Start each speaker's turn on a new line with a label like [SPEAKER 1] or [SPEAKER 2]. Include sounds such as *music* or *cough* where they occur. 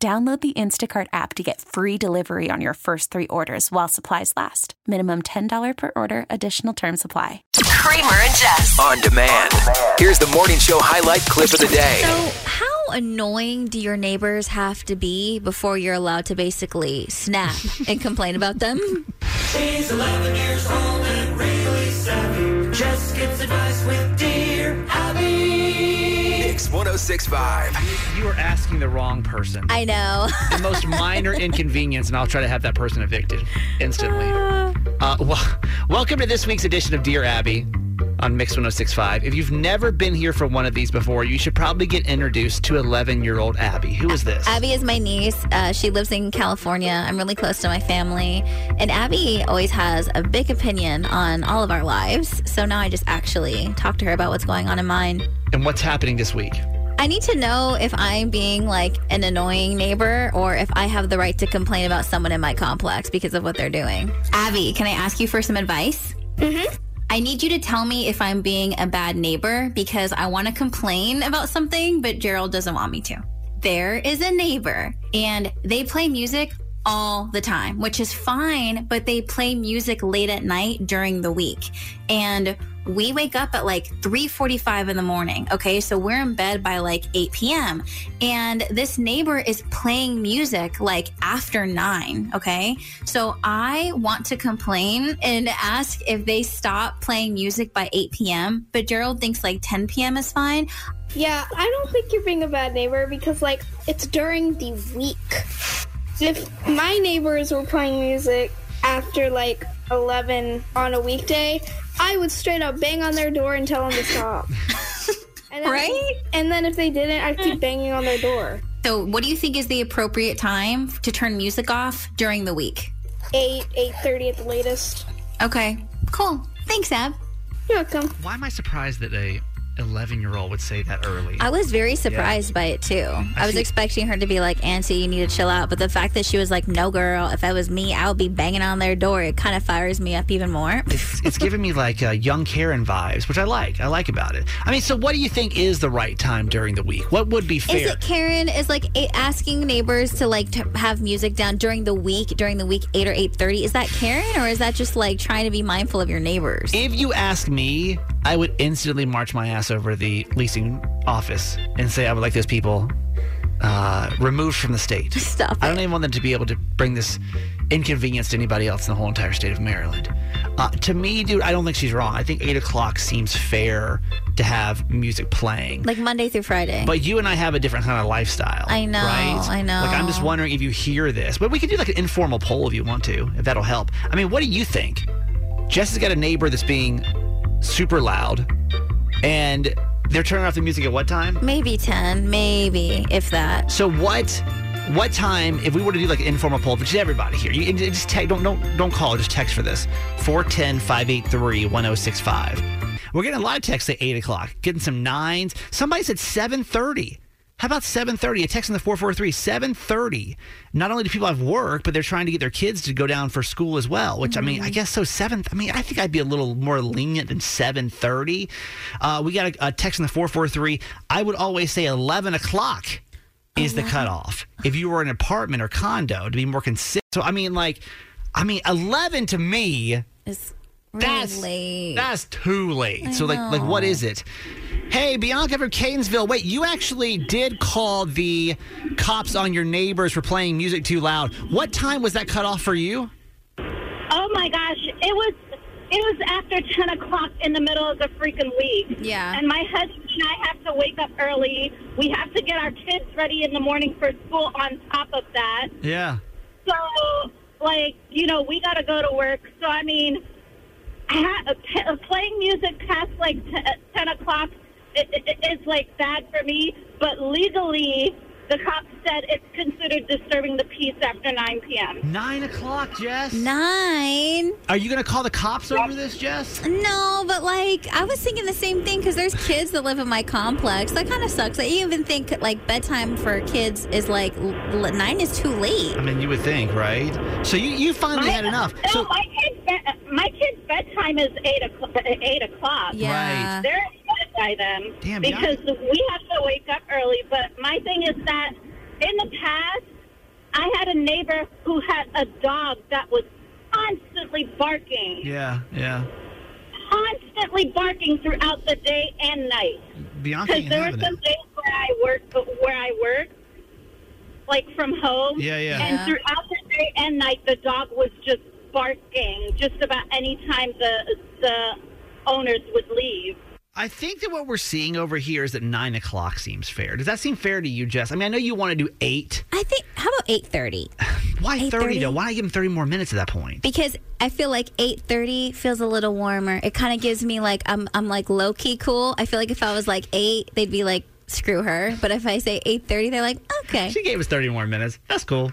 [SPEAKER 1] Download the Instacart app to get free delivery on your first three orders while supplies last. Minimum $10 per order, additional term supply.
[SPEAKER 2] Kramer and Jess.
[SPEAKER 3] On demand. Here's the morning show highlight clip of the day.
[SPEAKER 4] So, how annoying do your neighbors have to be before you're allowed to basically snap *laughs* and complain about them?
[SPEAKER 5] She's 11 years old and really savvy. Jess gets advice with Dear Abby.
[SPEAKER 3] Mix 1065.
[SPEAKER 6] You are asking the wrong person.
[SPEAKER 4] I know. *laughs*
[SPEAKER 6] the most minor inconvenience, and I'll try to have that person evicted instantly. Uh, well, welcome to this week's edition of Dear Abby on Mix 1065. If you've never been here for one of these before, you should probably get introduced to 11 year old Abby. Who is this?
[SPEAKER 4] Abby is my niece. Uh, she lives in California. I'm really close to my family. And Abby always has a big opinion on all of our lives. So now I just actually talk to her about what's going on in mine.
[SPEAKER 6] And what's happening this week?
[SPEAKER 4] I need to know if I'm being like an annoying neighbor or if I have the right to complain about someone in my complex because of what they're doing. Abby, can I ask you for some advice? Mm-hmm. I need you to tell me if I'm being a bad neighbor because I want to complain about something, but Gerald doesn't want me to. There is a neighbor and they play music all the time, which is fine, but they play music late at night during the week. And we wake up at like 3:45 in the morning, okay? So we're in bed by like 8 p.m. and this neighbor is playing music like after 9, okay? So I want to complain and ask if they stop playing music by 8 p.m., but Gerald thinks like 10 p.m. is fine.
[SPEAKER 7] Yeah, I don't think you're being a bad neighbor because, like, it's during the week. If my neighbors were playing music after like 11 on a weekday, I would straight up bang on their door and tell them to stop. *laughs* and then,
[SPEAKER 4] Right?
[SPEAKER 7] And then if they didn't, I'd keep banging on their door.
[SPEAKER 4] So what do you think is the appropriate time to turn music off during the week?
[SPEAKER 7] 8, 8.30 at the latest.
[SPEAKER 4] Okay, cool. Thanks, Ab.
[SPEAKER 7] You're welcome.
[SPEAKER 6] Why am I surprised that a 11 year old would say that early?
[SPEAKER 4] I was very surprised by it too. I was
[SPEAKER 6] see-
[SPEAKER 4] expecting her to be like, Auntie, you need to chill out. But the fact that she was like, No, girl, if that was me, I would be banging on their door, it kind of fires me up even more.
[SPEAKER 6] it's, it's giving me like uh, young Karen vibes, which I like. I like about it. I mean, so what do you think is the right time during the week? What would be fair?
[SPEAKER 4] Is it Karen? Is like asking neighbors to like to have music down during the week, during the week eight or eight thirty? Is that Karen, or is that just like trying to be mindful of your neighbors?
[SPEAKER 6] If you ask me, I would instantly march my ass over to the leasing office and say I would like those people uh, removed from the state. *laughs*
[SPEAKER 4] Stop
[SPEAKER 6] I don't even want them to be able to bring this inconvenience to anybody else in the whole entire state of Maryland. Uh, to me, dude, I don't think she's wrong. I think eight o'clock seems fair to have music playing.
[SPEAKER 4] Like Monday through Friday.
[SPEAKER 6] But you and I have a different kind of lifestyle.
[SPEAKER 4] I know,
[SPEAKER 6] Right?
[SPEAKER 4] I know.
[SPEAKER 6] Like, I'm just wondering if you hear this. But we could do like an informal poll if you want to, if that'll help. I mean, what do you think? Jess has got a neighbor that's being super loud, and they're turning off the music at what time?
[SPEAKER 4] maybe ten, maybe if that.
[SPEAKER 6] So what? What time? If we were to do like an informal poll, which is everybody here, you just te- don't don't don't call, just text for this 410-583-1065. We're getting a lot of texts at eight o'clock, getting some nines. Somebody said seven thirty. How about 7:30? A text in the 443 7:30. Not only do people have work, but they're trying to get their kids to go down for school as well, which I mean, I guess so 7 I mean, I think I'd be a little more lenient than 7:30. Uh, we got a, a text in the 443. I would always say 11 o'clock is the cutoff. If you were in an apartment or condo to be more consistent. So I mean like I mean 11 to me
[SPEAKER 4] It's
[SPEAKER 6] that's
[SPEAKER 4] really
[SPEAKER 6] that's too late. so like like what is it? Hey, Bianca from Catonsville. Wait, you actually did call the cops on your neighbors for playing music too loud. What time was that cut off for you?
[SPEAKER 8] Oh my gosh, it was it was after ten o'clock in the middle of the freaking week.
[SPEAKER 4] Yeah.
[SPEAKER 8] And my husband and I have to wake up early. We have to get our kids ready in the morning for school. On top of that,
[SPEAKER 6] Yeah.
[SPEAKER 8] so like you know we got to go to work. So I mean, ha- t- playing music past like t- ten o'clock i- i- is like bad for me. But legally, the cops said it's considered disturbing the peace after 9 p.m.
[SPEAKER 6] Nine o'clock, Jess.
[SPEAKER 4] Nine.
[SPEAKER 6] Are you going to call the cops over this, Jess?
[SPEAKER 4] No, but like I was thinking the same thing because there's kids that live in my complex. That kind of sucks. I even think like bedtime for kids is like l- l- nine is too late.
[SPEAKER 6] I mean, you would think, right? So you, you finally had enough.
[SPEAKER 8] No,
[SPEAKER 6] So
[SPEAKER 8] my kid's be- my kid's bedtime is eight o'clock. Eight o'clock.
[SPEAKER 4] Yeah.
[SPEAKER 8] They're upset by them
[SPEAKER 6] Damn, yeah.
[SPEAKER 8] because we have to wake up early. But my thing is that in the past, I had a neighbor who had a dog that was constantly barking,
[SPEAKER 6] yeah, yeah.
[SPEAKER 8] constantly barking throughout the day and night. Because there were some
[SPEAKER 6] it.
[SPEAKER 8] days where I work, where I work, like from home.
[SPEAKER 6] Yeah, yeah.
[SPEAKER 8] And
[SPEAKER 4] Yeah.
[SPEAKER 8] throughout the day and night, the dog was just barking just about any time the the owners would leave.
[SPEAKER 6] I think that what we're seeing over here is that nine o'clock seems fair. Does that seem fair to you, Jess? I mean, I know you want to do eight.
[SPEAKER 4] I think. How about eight thirty? *sighs*
[SPEAKER 6] Why thirty though? Why not give him thirty more minutes at that point?
[SPEAKER 4] Because I feel like eight thirty feels a little warmer. It kind of gives me like I'm I'm like low key cool. I feel like if I was like eight, they'd be like screw her. But if I say eight thirty, they're like okay.
[SPEAKER 6] She gave us thirty more minutes. That's cool.